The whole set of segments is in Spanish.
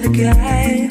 the guy.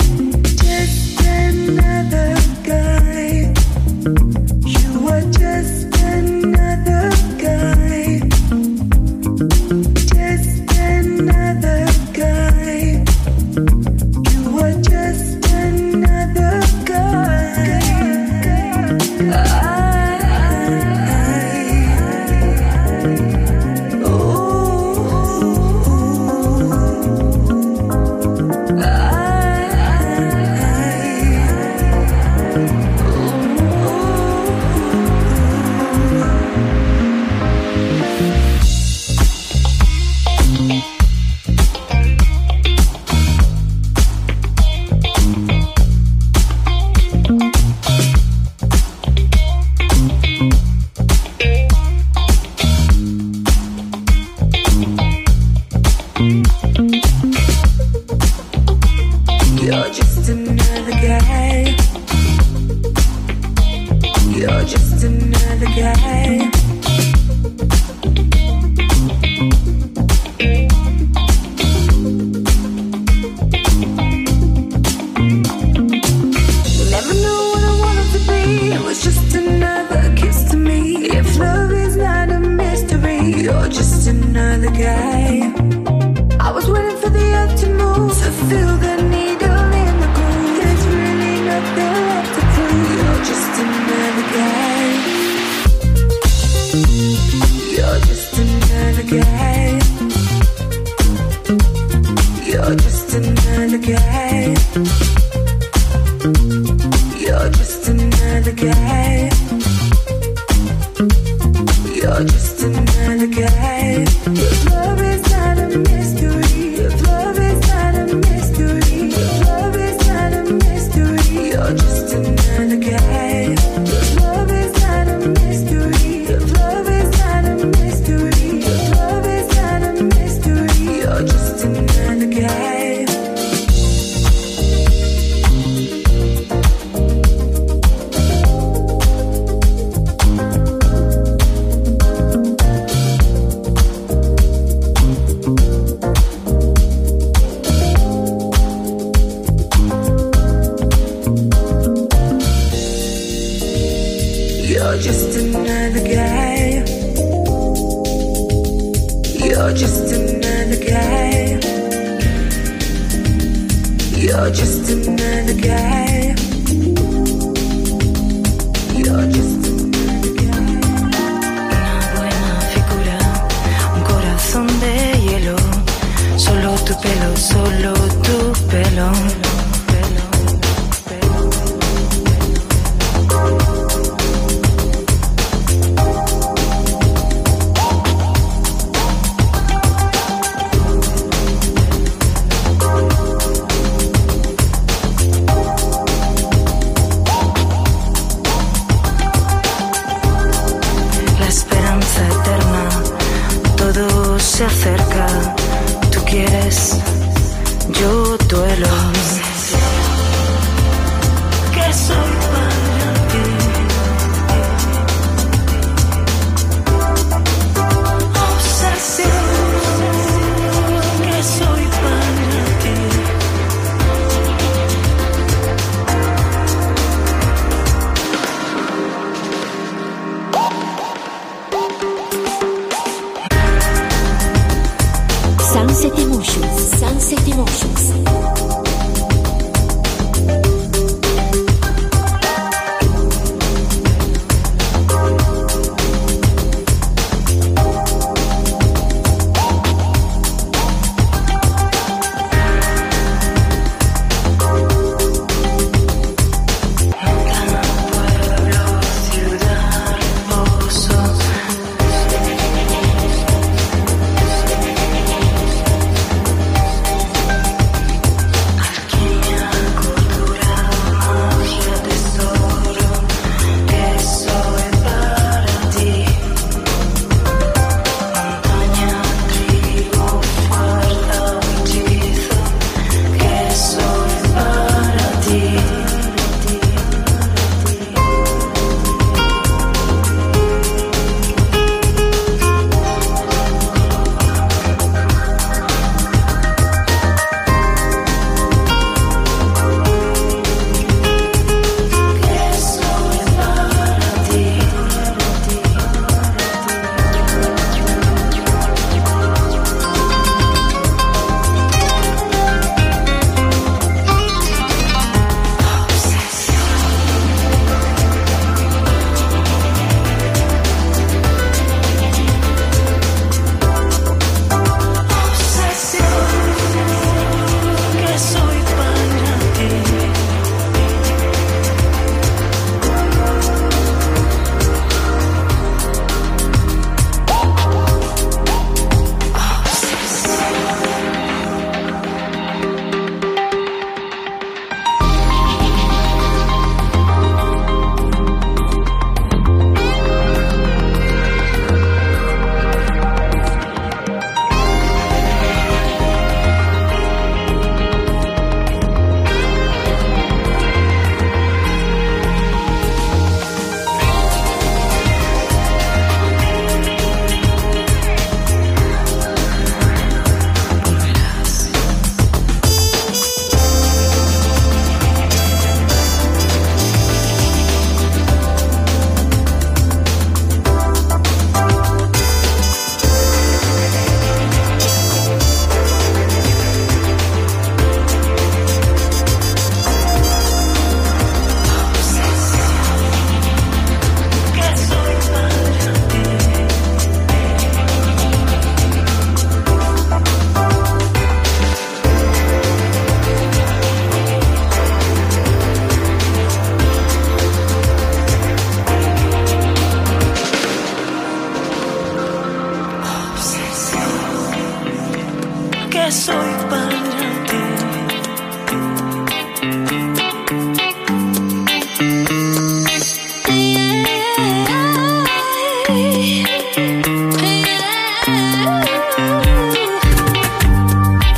soy para ti.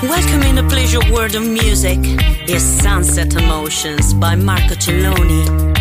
Welcome in a pleasure world of music is Sunset Emotions by Marco Celloni.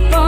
keep on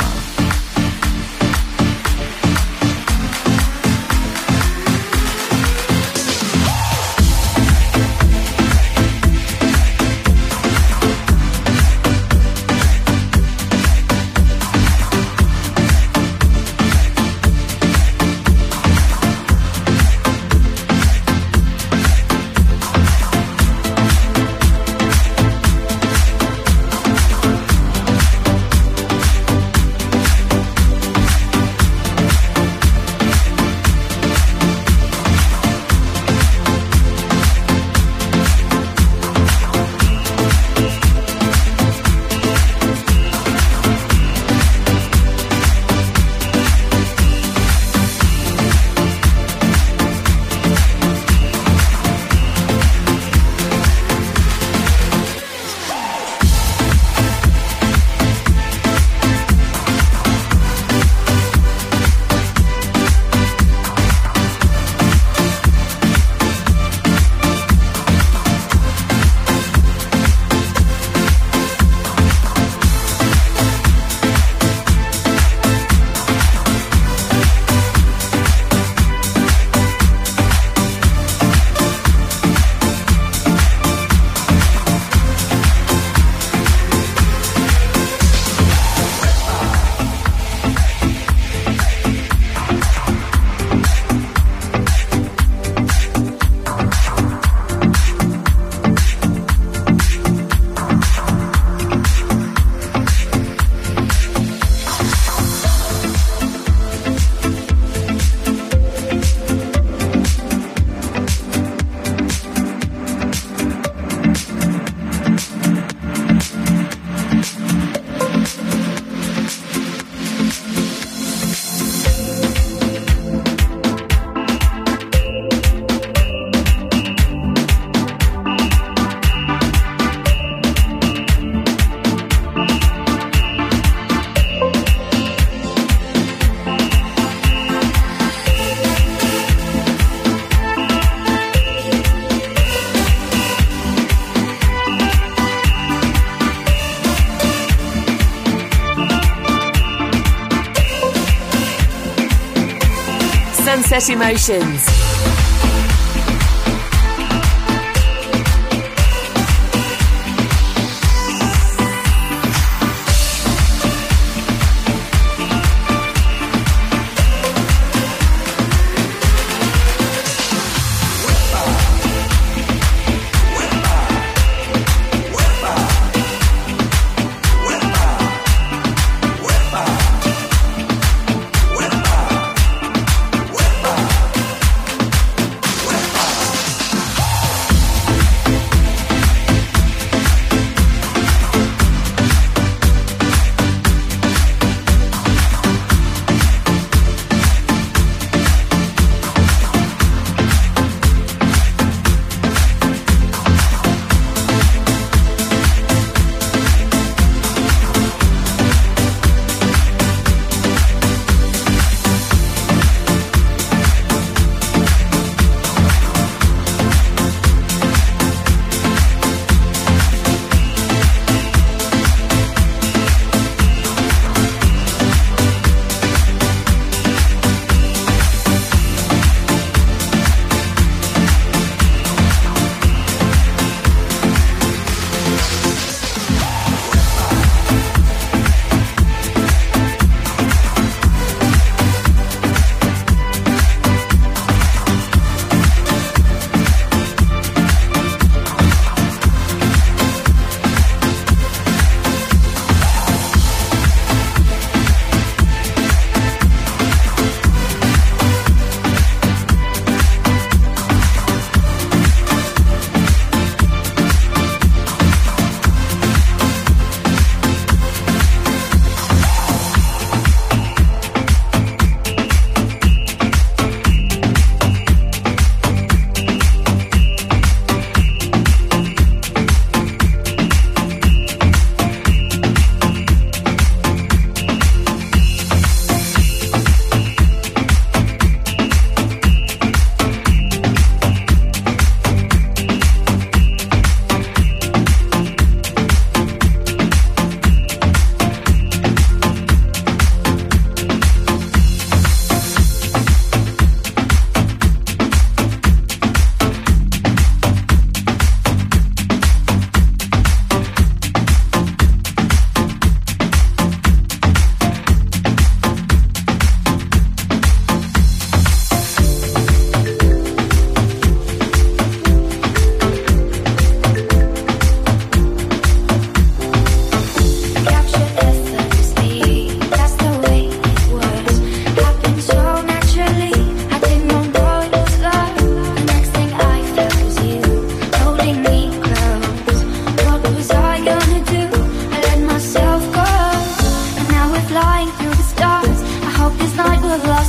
Emotions.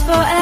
forever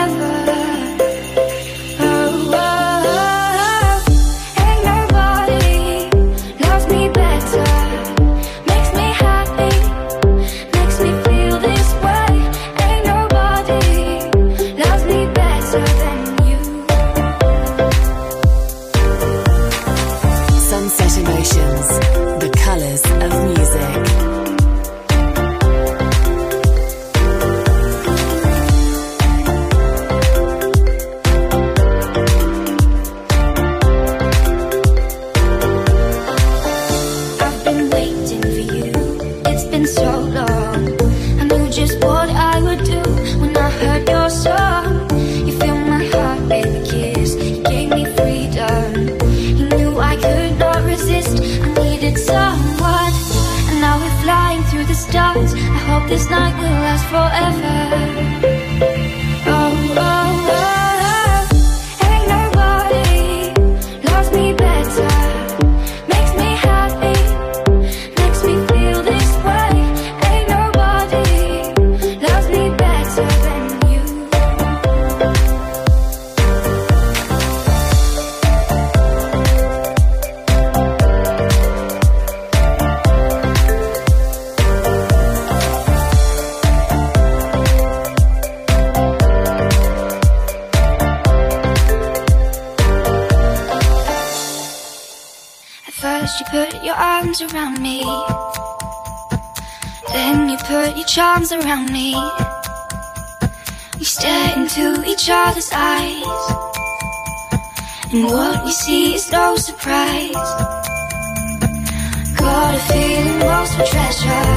feeling most for treasure.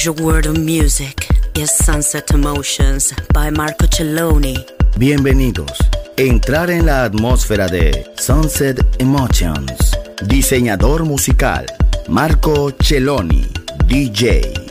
Treasure World of Music is Sunset Emotions by Marco Celloni. Bienvenidos. Entrar en la atmósfera de Sunset Emotions. Diseñador musical Marco Celloni, DJ.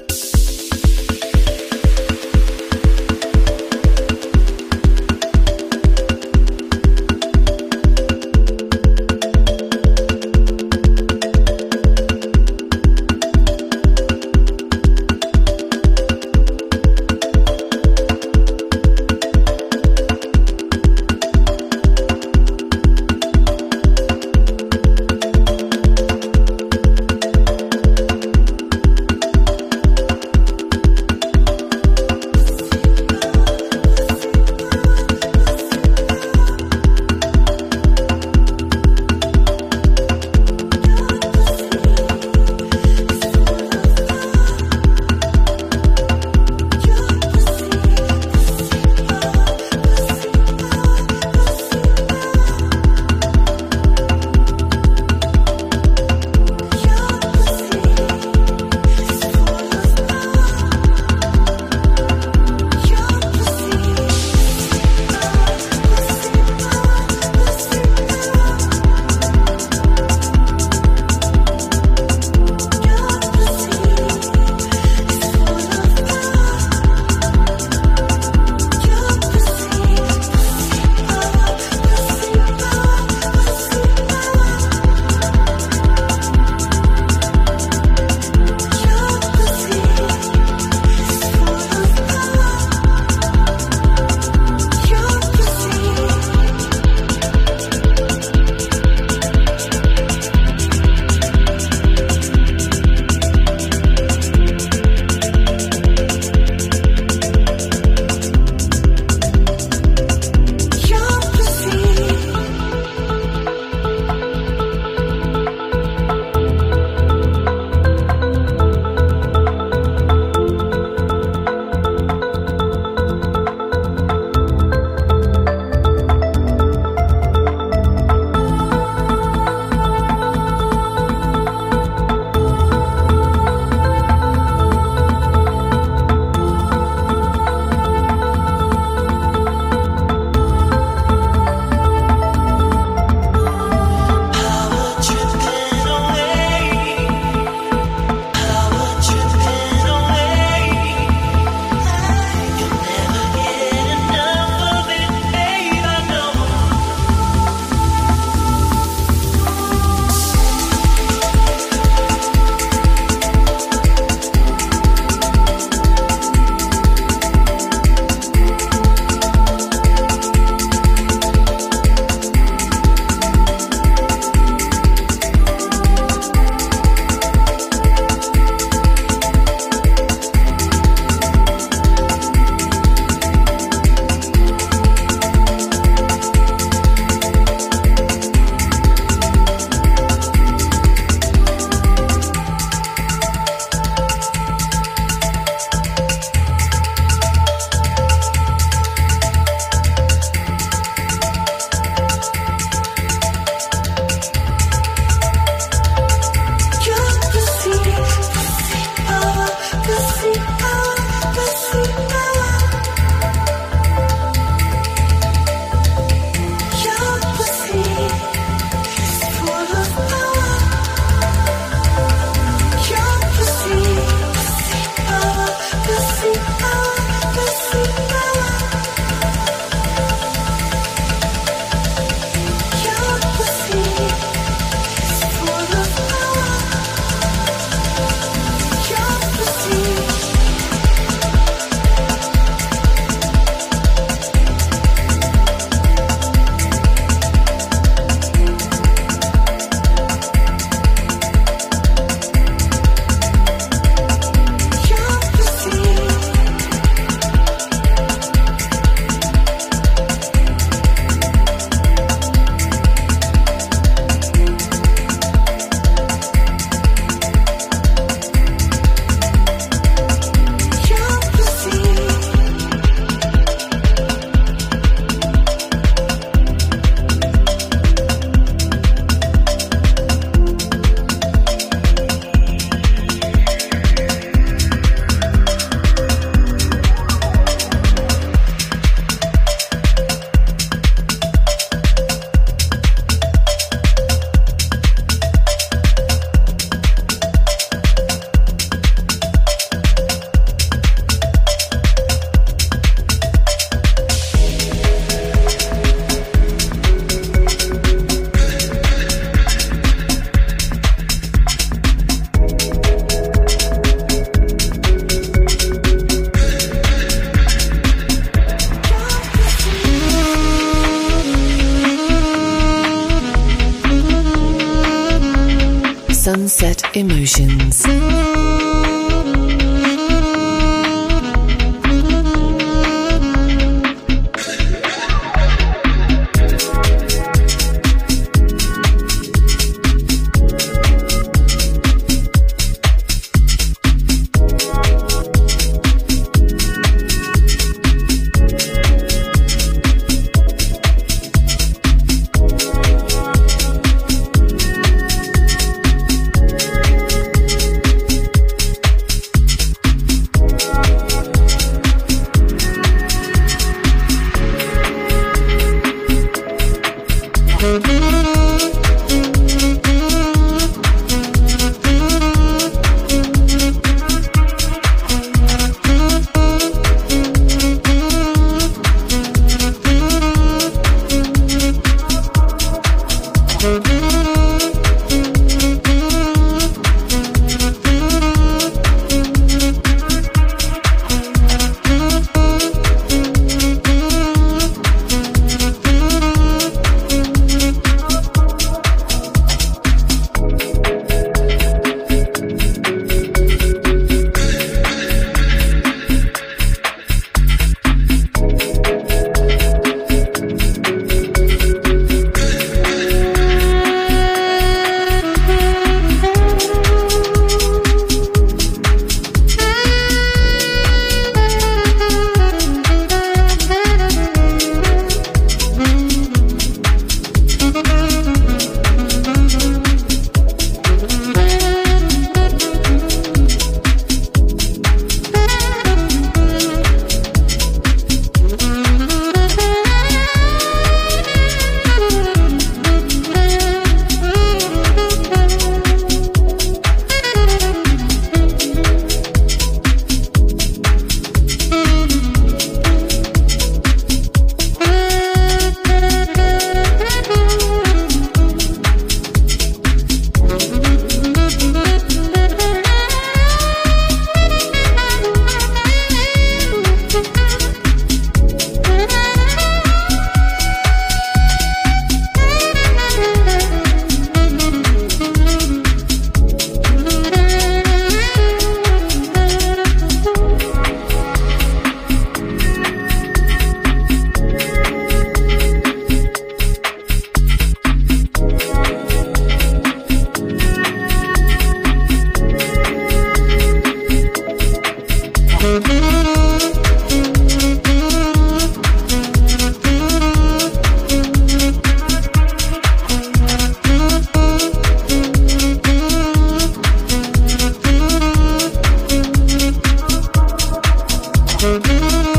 Thank you.